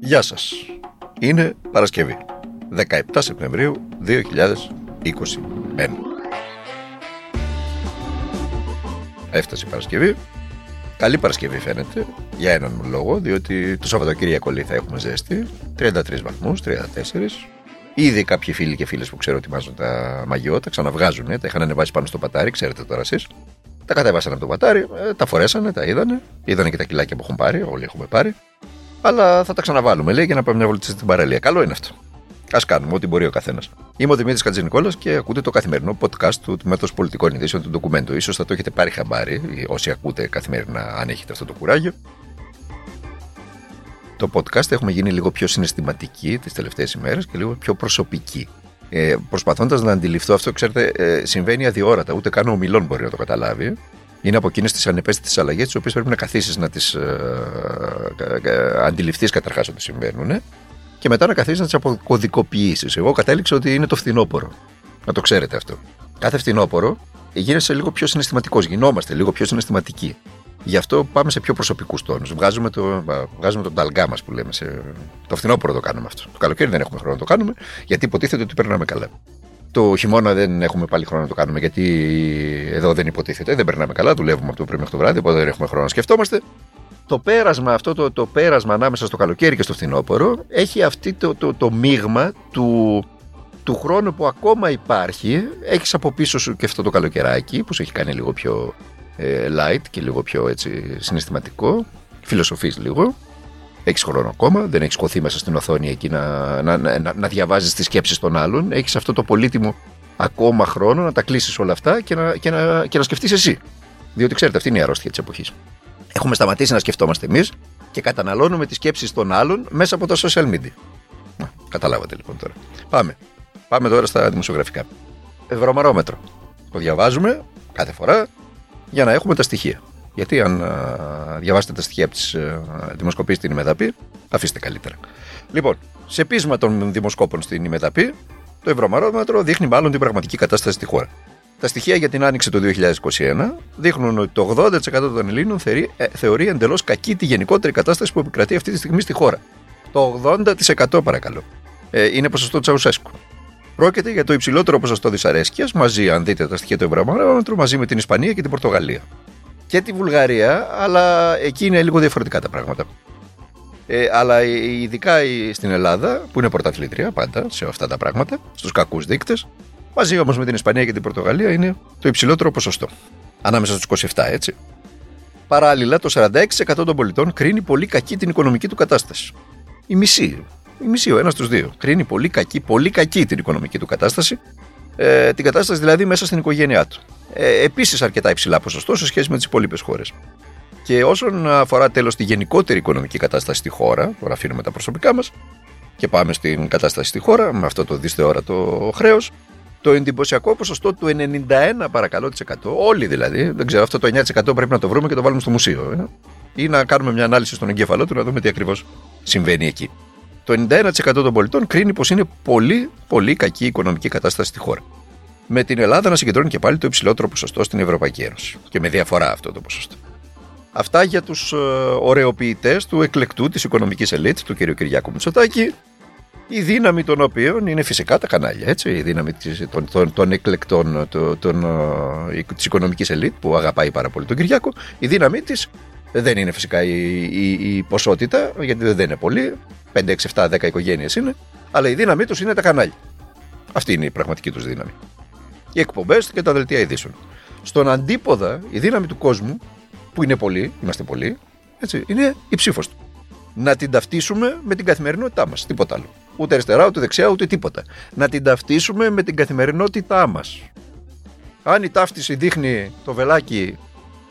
Γεια σας. Είναι Παρασκευή. 17 Σεπτεμβρίου 2021. Έφτασε η Παρασκευή. Καλή Παρασκευή φαίνεται, για έναν λόγο, διότι το Σαββατοκύριακο λέει θα έχουμε ζέστη. 33 βαθμούς, 34. Ήδη κάποιοι φίλοι και φίλες που ξέρω ετοιμάζουν τα μαγειό, τα ξαναβγάζουν, τα είχαν ανεβάσει πάνω στο πατάρι, ξέρετε τώρα εσείς. Τα κατέβασαν από το πατάρι, ε, τα φορέσανε, τα είδανε. Είδανε και τα κιλάκια που έχουν πάρει, όλοι έχουμε πάρει. Αλλά θα τα ξαναβάλουμε, λέει, για να πάμε μια βολτή στην παραλία. Καλό είναι αυτό. Α κάνουμε ό,τι μπορεί ο καθένας. Είμαι ο Δημήτρης Κατζηνικόλας και ακούτε το καθημερινό podcast του Τμήματος Πολιτικών Ειδήσεων του Ντοκουμέντου. σω θα το έχετε πάρει χαμπάρι, όσοι ακούτε καθημερινά, αν έχετε αυτό το κουράγιο. Το podcast έχουμε γίνει λίγο πιο συναισθηματική τις τελευταίες ημέρες και λίγο πιο προσωπική. Ε, Προσπαθώντας να αντιληφθώ αυτό, ξέρετε, ε, συμβαίνει αδιόρατα. Ούτε καν ο ομιλών μπορεί να το καταλάβει. Είναι από εκείνες τις ανεπαίσθητες αλλαγές, τις οποίες πρέπει να καθίσεις να τις ε, ε, ε αντιληφθείς καταρχάς ότι συμβαίνουν και μετά να καθίσεις να τις αποκωδικοποιήσεις. Εγώ κατέληξα ότι είναι το φθινόπωρο. Να το ξέρετε αυτό. Κάθε φθινόπωρο γίνεσαι λίγο πιο συναισθηματικός. Γινόμαστε λίγο πιο συναισθηματικοί. Γι' αυτό πάμε σε πιο προσωπικούς τόνους. Βγάζουμε, το, βγάζουμε τον ταλγκά μας που λέμε. Σε... Το φθινόπωρο το κάνουμε αυτό. Το καλοκαίρι δεν έχουμε χρόνο να το κάνουμε, γιατί υποτίθεται ότι περνάμε καλά. Το χειμώνα δεν έχουμε πάλι χρόνο να το κάνουμε, γιατί εδώ δεν υποτίθεται. Δεν περνάμε καλά, δουλεύουμε από το πρωί μέχρι το βράδυ, οπότε δεν έχουμε χρόνο να σκεφτόμαστε. Το πέρασμα, αυτό το, το πέρασμα ανάμεσα στο καλοκαίρι και στο φθινόπωρο έχει αυτή το, το, το μείγμα του, του χρόνου που ακόμα υπάρχει. Έχεις από πίσω σου και αυτό το καλοκαιράκι που σε έχει κάνει λίγο πιο ε, light και λίγο πιο έτσι, συναισθηματικό. Φιλοσοφείς λίγο. Έχεις χρόνο ακόμα, δεν έχεις χωθεί μέσα στην οθόνη εκεί να, να, να, να διαβάζεις τις σκέψεις των άλλων. Έχεις αυτό το πολύτιμο ακόμα χρόνο να τα κλείσεις όλα αυτά και να, και να, και να σκεφτείς εσύ. Διότι ξέρετε, αυτή είναι η αρρώστια της εποχής. Έχουμε σταματήσει να σκεφτόμαστε εμείς και καταναλώνουμε τις σκέψεις των άλλων μέσα από τα social media. Να, καταλάβατε λοιπόν τώρα. Πάμε. Πάμε τώρα στα δημοσιογραφικά. Ευρωμαρόμετρο. Το διαβάζουμε κάθε φορά για να έχουμε τα στοιχεία. Γιατί αν α, διαβάσετε τα στοιχεία από τι δημοσκοπήσει στην Ημεδαπή, αφήστε καλύτερα. Λοιπόν, σε πείσμα των δημοσκόπων στην Ημεδαπή, το Ευρωμαρόμετρο δείχνει μάλλον την πραγματική κατάσταση στη χώρα. Τα στοιχεία για την άνοιξη του 2021 δείχνουν ότι το 80% των Ελλήνων θεωρεί, ε, θεωρεί εντελώς κακή τη γενικότερη κατάσταση που επικρατεί αυτή τη στιγμή στη χώρα. Το 80% παρακαλώ. Ε, είναι ποσοστό Τσαουσέσκου. Πρόκειται για το υψηλότερο ποσοστό δυσαρέσκειας μαζί, αν δείτε τα στοιχεία του Ευρωμαρόμετρου, μαζί με την Ισπανία και την Πορτογαλία. Και τη Βουλγαρία, αλλά εκεί είναι λίγο διαφορετικά τα πράγματα. Ε, αλλά ειδικά στην Ελλάδα, που είναι πρωταθλήτρια πάντα σε αυτά τα πράγματα, στους κακούς δείκτες, μαζί όμως με την Ισπανία και την Πορτογαλία είναι το υψηλότερο ποσοστό. Ανάμεσα στους 27, έτσι. Παράλληλα, το 46% των πολιτών κρίνει πολύ κακή την οικονομική του κατάσταση. Η μισή, η μισή, ο ένας στους δύο, κρίνει πολύ κακή, πολύ κακή την οικονομική του κατάσταση. Ε, την κατάσταση δηλαδή μέσα στην οικογένειά του. Ε, Επίσης, αρκετά υψηλά ποσοστό σε σχέση με τις υπόλοιπες χώρες. Και όσον αφορά τέλος τη γενικότερη οικονομική κατάσταση στη χώρα, τώρα αφήνουμε τα προσωπικά μας και πάμε στην κατάσταση στη χώρα, με αυτό το δυσθεώρατο χρέος, το εντυπωσιακό ποσοστό του 91 παρακαλώ όλοι δηλαδή, δεν ξέρω, αυτό το 9% πρέπει να το βρούμε και το βάλουμε στο μουσείο. Ε; Ή να κάνουμε μια ανάλυση στον εγκέφαλό του να δούμε τι ακριβώς συμβαίνει εκεί. Το 91% των πολιτών κρίνει πως είναι πολύ, πολύ κακή η οικονομική κατάσταση στη χώρα. Με την Ελλάδα να συγκεντρώνει και πάλι το υψηλότερο ποσοστό στην Ευρωπαϊκή Ένωση. Και με διαφορά αυτό το ποσοστό. Αυτά για τους ε, ωρεοποιητέ του εκλεκτού της οικονομικής ελίτ, του κ. Κυριάκου Μητσοτάκη, η δύναμη των οποίων είναι φυσικά τα κανάλια, έτσι, η δύναμη των, των, των εκλεκτών των, των, ε, της οικονομικής ελίτ που αγαπάει πάρα πολύ τον Κυριάκο, η δύναμή της δεν είναι φυσικά η, η, η ποσότητα, γιατί δεν είναι πολύ, 5, 6, 7, 10 οικογένειες είναι, αλλά η δύναμή τους είναι τα κανάλια. Αυτή είναι η πραγματική τους δύναμη. Οι εκπομπές και τα δελτία ειδήσεων. Στον αντίποδα, η δύναμη του κόσμου, που είναι πολλοί, είμαστε πολλοί, έτσι, είναι η ψήφος του. Να την ταυτίσουμε με την καθημερινότητά μας, τίποτα άλλο ούτε αριστερά, ούτε δεξιά, ούτε τίποτα. Να την ταυτίσουμε με την καθημερινότητά μας. Αν η ταύτιση δείχνει το βελάκι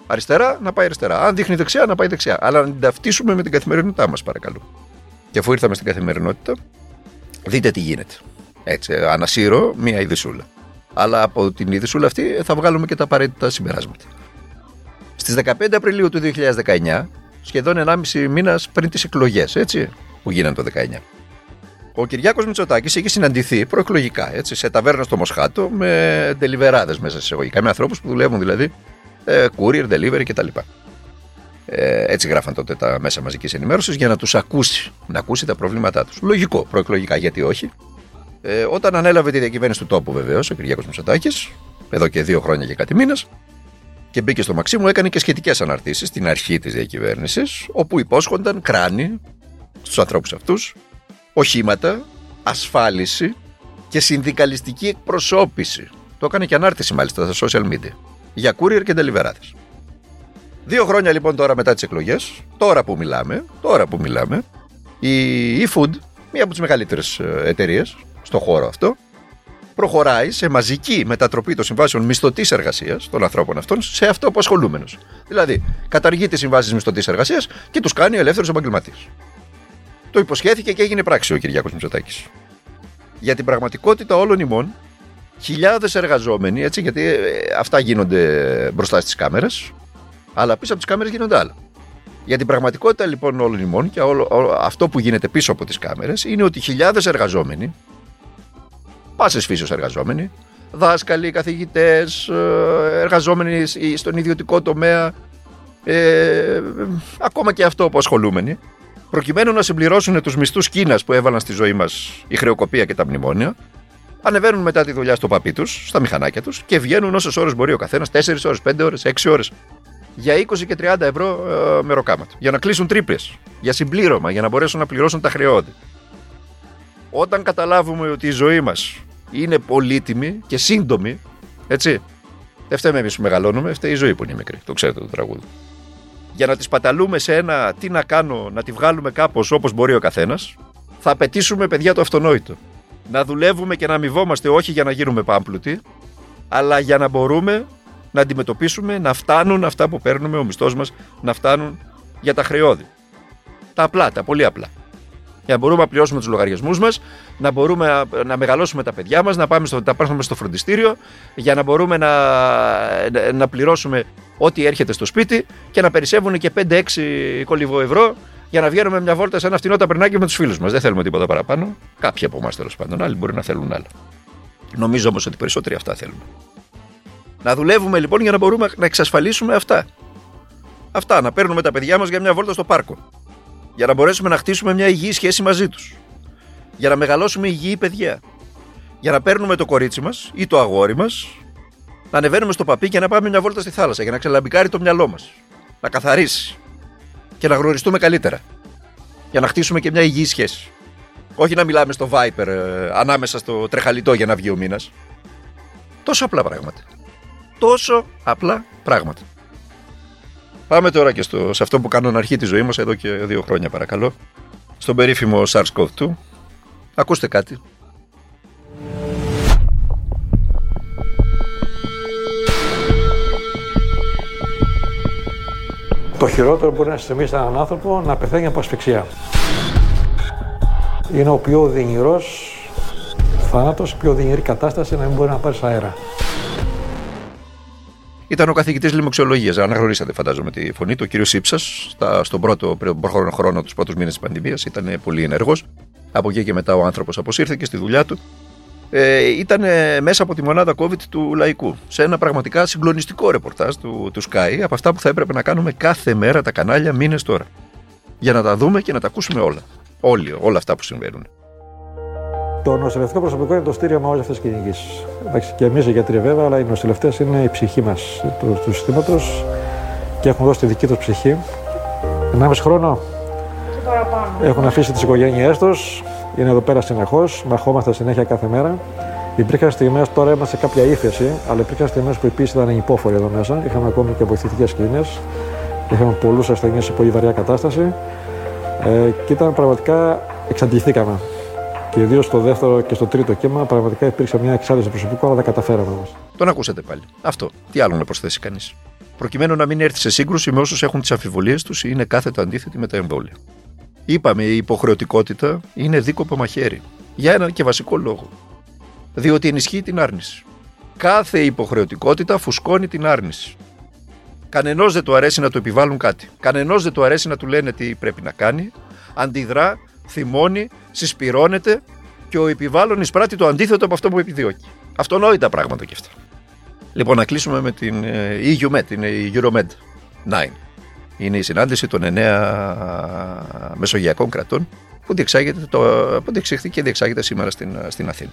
αριστερά, να πάει αριστερά. Αν δείχνει δεξιά, να πάει δεξιά. Αλλά να την ταυτίσουμε με την καθημερινότητά μας, παρακαλώ. Και αφού ήρθαμε στην καθημερινότητα, δείτε τι γίνεται. Έτσι, ανασύρω μία ειδισούλα. Αλλά από την ειδισούλα αυτή θα βγάλουμε και τα απαραίτητα συμπεράσματα. Στις 15 Απριλίου του 2019, σχεδόν 1,5 μήνας πριν τις εκλογές, έτσι, που γίνανε το 19 ο Κυριάκος Μητσοτάκης είχε συναντηθεί προεκλογικά έτσι, σε ταβέρνα στο Μοσχάτο με ντελιβεράδες μέσα σε εισαγωγικά. Με ανθρώπους που δουλεύουν δηλαδή ε, courier, delivery κτλ. Ε, έτσι γράφαν τότε τα μέσα μαζικής ενημέρωσης για να τους ακούσει, να ακούσει τα προβλήματά τους. Λογικό, προεκλογικά, γιατί όχι. Ε, όταν ανέλαβε τη διακυβέρνηση του τόπου, βεβαίως, ο Κυριάκος Μητσοτάκης, εδώ και δύο χρόνια και κάτι μήνες, και μπήκε στο Μαξίμου, έκανε και σχετικές αναρτήσεις στην αρχή της διακυβέρνησης, όπου υπόσχονταν κράνη στους ανθρώπους αυτούς, οχήματα, ασφάλιση και συνδικαλιστική εκπροσώπηση. Το έκανε και ανάρτηση μάλιστα στα social media. Για courier και ντελιβεράδε. Δύο χρόνια λοιπόν τώρα μετά τις εκλογές, τώρα που μιλάμε, τώρα που μιλάμε, η eFood, μία από τις μεγαλύτερες εταιρείες στο χώρο αυτό, προχωράει σε μαζική μετατροπή των συμβάσεων μισθωτής εργασίας των ανθρώπων αυτών σε αυτό που ασχολούμενου. Δηλαδή, καταργεί τι συμβάσεις μισθωτής εργασίας και τους κάνει ελεύθερους επαγγελματίες. Το υποσχέθηκε και έγινε πράξη ο Κυριάκος Μητσοτάκης. Για την πραγματικότητα όλων ημών, χιλιάδες εργαζόμενοι, έτσι, γιατί ε, αυτά γίνονται μπροστά στις κάμερες, αλλά πίσω από τις κάμερες γίνονται άλλα. Για την πραγματικότητα λοιπόν όλων ημών και όλο, αυτό που γίνεται πίσω από τις κάμερες είναι ότι χιλιάδες εργαζόμενοι πάσες φύσεως εργαζόμενοι, δάσκαλοι, καθηγητές, ε, εργαζόμενοι στον ιδιωτικό τομέα, ε, ακόμα και αυτό που ασχολούμενοι, προκειμένου να συμπληρώσουν τους μισθούς Κίνας που έβαλαν στη ζωή μας η χρεοκοπία και τα μνημόνια, ανεβαίνουν μετά τη δουλειά στο παπί τους, στα μηχανάκια τους και βγαίνουν όσες ώρες μπορεί ο καθένας, 4 ώρες, 5 ώρες, 6 ώρες, για 20 και 30 ευρώ ε, μεροκάματο. Για να κλείσουν τρύπε. Για συμπλήρωμα, για να μπορέσουν να πληρώσουν τα χρεώδη. Όταν καταλάβουμε ότι η ζωή μας είναι πολύτιμη και σύντομη, έτσι. Δεν φταίμε εμείς που μεγαλώνουμε, φταίει η ζωή που είναι μικρή. Το ξέρετε το τραγούδι. Για να τη παταλούμε σε ένα τι να κάνω, να τη βγάλουμε κάπως όπως μπορεί ο καθένας, θα απαιτήσουμε παιδιά το αυτονόητο. Να δουλεύουμε και να αμοιβόμαστε όχι για να γίνουμε πάμπλουτοι, αλλά για να μπορούμε να αντιμετωπίσουμε να φτάνουν αυτά που παίρνουμε, ο μισθός μας να φτάνουν για τα χρεώδη. Τα απλά, τα πολύ απλά για να μπορούμε να πληρώσουμε τους λογαριασμούς μας, να μπορούμε να μεγαλώσουμε τα παιδιά μας, να πάμε στο, να πάμε στο φροντιστήριο, για να μπορούμε να, να πληρώσουμε ό,τι έρχεται στο σπίτι και να περισσεύουν και 5-6 κολυβό ευρώ για να βγαίνουμε μια βόλτα σε ένα φτηνό ταπερνάκι με τους φίλους μας. Δεν θέλουμε τίποτα παραπάνω. Κάποιοι από εμάς τέλος πάντων. Άλλοι μπορεί να θέλουν άλλα. Νομίζω όμως ότι περισσότεροι αυτά θέλουμε. Να δουλεύουμε λοιπόν για να μπορούμε να εξασφαλίσουμε αυτά. Αυτά, να παίρνουμε τα παιδιά μας για μια βόλτα στο πάρκο για να μπορέσουμε να χτίσουμε μια υγιή σχέση μαζί τους. Για να μεγαλώσουμε υγιή παιδιά. Για να παίρνουμε το κορίτσι μας ή το αγόρι μας, να ανεβαίνουμε στο παπί και να πάμε μια βόλτα στη θάλασσα για να ξελαμπικάρει το μυαλό μας. Να καθαρίσει. Και να γνωριστούμε καλύτερα. Για να χτίσουμε και μια υγιή σχέση. Όχι να μιλάμε στο Viper ε, ανάμεσα στο τρεχαλιτό για να βγει ο μήνας. Τόσο απλά πράγματα. Τόσο απλά πράγματα. Πάμε τώρα και στο, σε αυτό που κάνω αρχή της ζωής μας εδώ και δύο χρόνια παρακαλώ. Στον περίφημο SARS-CoV-2. Ακούστε κάτι. Το χειρότερο που μπορεί να συμβεί σε έναν άνθρωπο να πεθαίνει από ασφυξία. Είναι ο πιο δυνηρός θάνατος, η πιο δυνηρή κατάσταση να μην μπορεί να πάρεις αέρα ήταν ο καθηγητής λοιμοξιολογίας. Αναγνωρίσατε, φαντάζομαι, τη φωνή του, ο κύριος Ήψα, στον πρώτο χρόνο, τους πρώτους μήνες της πανδημίας. Ήταν πολύ ενεργός. Από εκεί και μετά ο άνθρωπος αποσύρθηκε στη δουλειά του. Ε, ήταν μέσα από τη μονάδα COVID του Λαϊκού. Σε ένα πραγματικά συγκλονιστικό ρεπορτάζ του, του Sky από αυτά που θα έπρεπε να κάνουμε κάθε μέρα τα κανάλια μήνες τώρα. Για να τα δούμε και να τα ακούσουμε όλα. Όλοι, όλα αυτά που συμβαίνουν. Το νοσηλευτικό προσωπικό είναι το στήριγμα όλης αυτής της κυνηγή. Και εμείς οι γιατροί βέβαια, αλλά οι νοσηλευτές είναι η ψυχή μας του, του συστήματος και έχουν δώσει τη δική τους ψυχή. 1,5 χρόνο έχουν αφήσει τις οικογένειές τους, είναι εδώ πέρα συνεχώς, μαχόμαστε συνέχεια κάθε μέρα. Υπήρχαν στιγμές, τώρα είμαστε σε κάποια ύφεση, αλλά υπήρχαν στιγμές που επίση ήταν υπόφοροι εδώ μέσα. Είχαμε ακόμη και βοηθητικές κλίνε. Είχαμε πολλούς ασθενείς σε πολύ βαριά κατάσταση. Ε, και ήταν πραγματικά εξαντληθήκαμε. Και ιδίως στο δεύτερο και στο τρίτο κύμα, πραγματικά υπήρξε μια εξάρτηση προσωπικού, αλλά δεν καταφέραμε όμως. Τον ακούσατε πάλι. Αυτό. Τι άλλο να προσθέσει κανείς; Προκειμένου να μην έρθει σε σύγκρουση με όσους έχουν τις αμφιβολίες τους ή είναι κάθετα αντίθετοι με τα εμβόλια. Είπαμε, η υποχρεωτικότητα είναι δίκοπο μαχαίρι. Για έναν και βασικό λόγο. Διότι ενισχύει την άρνηση. Κάθε υποχρεωτικότητα φουσκώνει την άρνηση. Κανενός δεν του αρέσει να του επιβάλλουν κάτι. Κανενός δεν του αρέσει να του λένε τι πρέπει να κάνει. Αντιδρά θυμώνει, συσπηρώνεται και ο επιβάλλον εισπράττει το αντίθετο από αυτό που επιδιώκει. Αυτονόητα πράγματα και αυτά. Λοιπόν, να κλείσουμε με την EUMED, την Euromed 9. Είναι η συνάντηση των εννέα μεσογειακών κρατών που, διεξάγεται το, που διεξήχθη και διεξάγεται σήμερα στην, στην Αθήνα.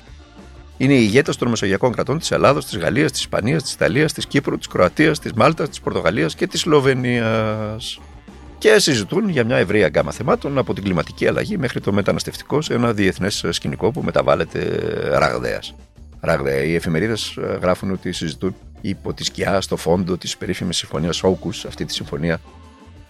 Είναι οι ηγέτες των μεσογειακών κρατών της Ελλάδα, της Γαλλίας, της Ισπανίας, της Ιταλίας, της Κύπρου, της Κροατίας, της Μάλτας, της Πορτογαλίας και της Σλοβενίας. Και συζητούν για μια ευρεία γκάμα θεμάτων από την κλιματική αλλαγή μέχρι το μεταναστευτικό σε ένα διεθνές σκηνικό που μεταβάλλεται ραγδαίας. Ραγδαία. Οι εφημερίδες γράφουν ότι συζητούν υπό τη σκιά, στο φόντο της περίφημης συμφωνίας Όκου, αυτή τη συμφωνία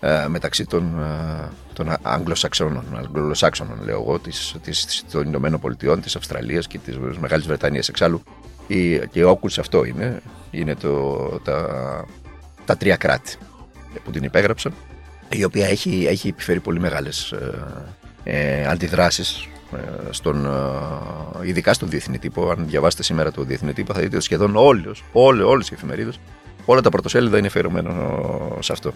ε, μεταξύ των, ε, των Αγγλοσαξώνων, Αγγλοσάξονων, λέω εγώ, της, της, των Ηνωμένων Πολιτειών, της Αυστραλίας και της Μεγάλης Βρετανίας. Εξάλλου, η, και ο αυτό είναι, είναι το, τα, τα τρία κράτη που την υπέγραψαν, η οποία έχει, έχει επιφέρει πολύ μεγάλες ε, ε αντιδράσεις στον, ειδικά στον διεθνή τύπο. Αν διαβάσετε σήμερα το διεθνή τύπο, θα δείτε ότι σχεδόν όλες, όλες, όλες οι εφημερίδες, όλα τα πρωτοσέλιδα είναι αφιερωμένα σε αυτό.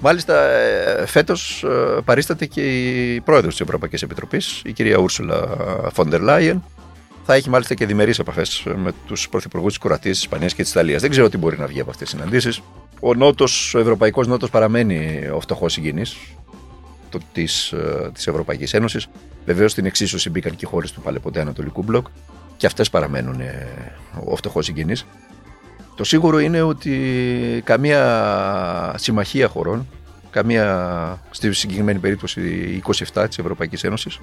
Μάλιστα, ε, φέτος ε, παρίσταται και η πρόεδρος της Ευρωπαϊκής Επιτροπής, η κυρία Ούρσουλα Φόντερ Λάιεν. Θα έχει μάλιστα και διμερείς επαφές με τους πρωθυπουργούς της Κροατίας, της Ισπανίας και της Ιταλίας. Δεν ξέρω τι μπορεί να βγει από αυτές τις συναντήσεις. Ο νότος, ο Ευρωπαϊκός Νότος παραμένει ο φτωχός συγγενής τη της ε, Ευρωπαϊκής Ένωσης. Βεβαίως στην εξίσωση μπήκαν και οι χώρες του Παλαιποντέ Ανατολικού Μπλοκ και αυτές παραμένουν ο φτωχός συγγενής. Το σίγουρο είναι ότι καμία συμμαχία χωρών, καμία στη συγκεκριμένη περίπτωση 27 της Ευρωπαϊκής Ένωσης,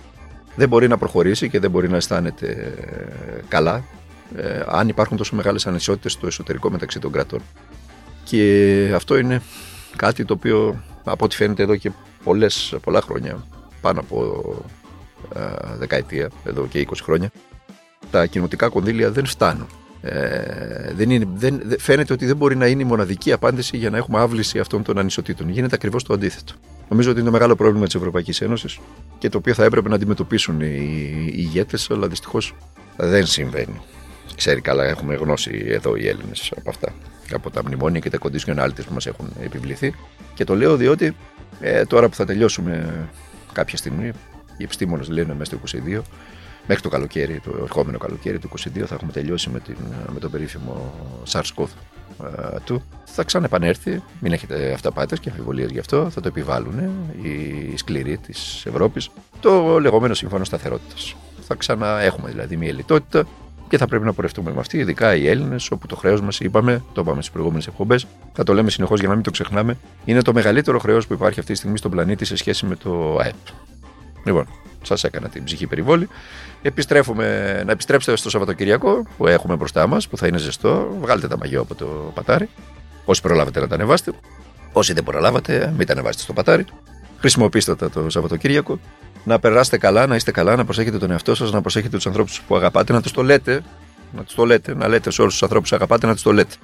δεν μπορεί να προχωρήσει και δεν μπορεί να αισθάνεται καλά ε, αν υπάρχουν τόσο μεγάλες ανισότητες στο εσωτερικό μεταξύ των κρατών. Και αυτό είναι κάτι το οποίο από ό,τι φαίνεται εδώ και πολλές, πολλά χρόνια, πάνω από ε, δεκαετία, εδώ και 20 χρόνια, τα κοινωτικά κονδύλια δεν φτάνουν ε, δεν είναι, δεν, φαίνεται ότι δεν μπορεί να είναι η μοναδική απάντηση για να έχουμε άβληση αυτών των ανισοτήτων. Γίνεται ακριβώς το αντίθετο. Νομίζω ότι είναι το μεγάλο πρόβλημα της Ευρωπαϊκής Ένωσης και το οποίο θα έπρεπε να αντιμετωπίσουν οι, οι ηγέτες, αλλά δυστυχώς δεν συμβαίνει. Ξέρει καλά, έχουμε γνώση εδώ οι Έλληνες από αυτά. Από τα μνημόνια και τα conditionalities που μας έχουν επιβληθεί. Και το λέω διότι ε, τώρα που θα τελειώσουμε κάποια στιγμή, οι επιστήμονες λένε μέσα στο 22, μέχρι το καλοκαίρι, το ερχόμενο καλοκαίρι του 2022 θα έχουμε τελειώσει με, την, με τον περίφημο SARS-CoV του. Θα ξαναεπανέλθει, μην έχετε αυταπάτες και αμφιβολίες γι' αυτό, θα το επιβάλλουν οι σκληροί της Ευρώπης, το λεγόμενο σύμφωνο σταθερότητας. Θα ξαναέχουμε δηλαδή μια λιτότητα και θα πρέπει να πορευτούμε με αυτή, ειδικά οι Έλληνες, όπου το χρέος μας, είπαμε, το είπαμε στις προηγούμενες εκπομπές, θα το λέμε συνεχώς για να μην το ξεχνάμε, είναι το μεγαλύτερο χρέος που υπάρχει αυτή τη στιγμή στον πλανήτη σε σχέση με το ΑΕΠ. Λοιπόν, σας έκανα την ψυχή περιβόλη. Επιστρέφουμε, να επιστρέψετε στο Σαββατοκυριακό που έχουμε μπροστά μας, που θα είναι ζεστό. Βγάλτε τα μαγειό από το πατάρι. Όσοι προλάβετε να τα ανεβάσετε. Όσοι δεν προλάβατε, μην τα ανεβάσετε στο πατάρι. Χρησιμοποιήστε τα το Σαββατοκύριακο. Να περάσετε καλά, να είστε καλά, να προσέχετε τον εαυτό σας, να προσέχετε τους ανθρώπους που αγαπάτε, να τους το λέτε. Να τους το λέτε, να λέτε σε όλους τους ανθρώπους που αγαπάτε, να τους το λέτε.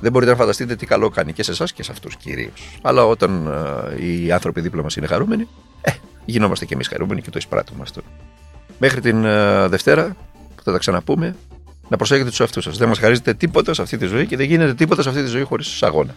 Δεν μπορείτε να φανταστείτε τι καλό κάνει και σε εσάς και σε αυτούς κυρίως. Αλλά όταν ε, οι άνθρωποι δίπλα μας είναι χαρούμενοι, ε, γινόμαστε κι εμείς χαρούμενοι και το εισπράττουμε αυτό. Μέχρι την ε, Δευτέρα που θα τα ξαναπούμε, να προσέχετε τους εαυτούς σας. Δεν μας χαρίζετε τίποτα σε αυτή τη ζωή και δεν γίνεται τίποτα σε αυτή τη ζωή χωρίς αγώνα.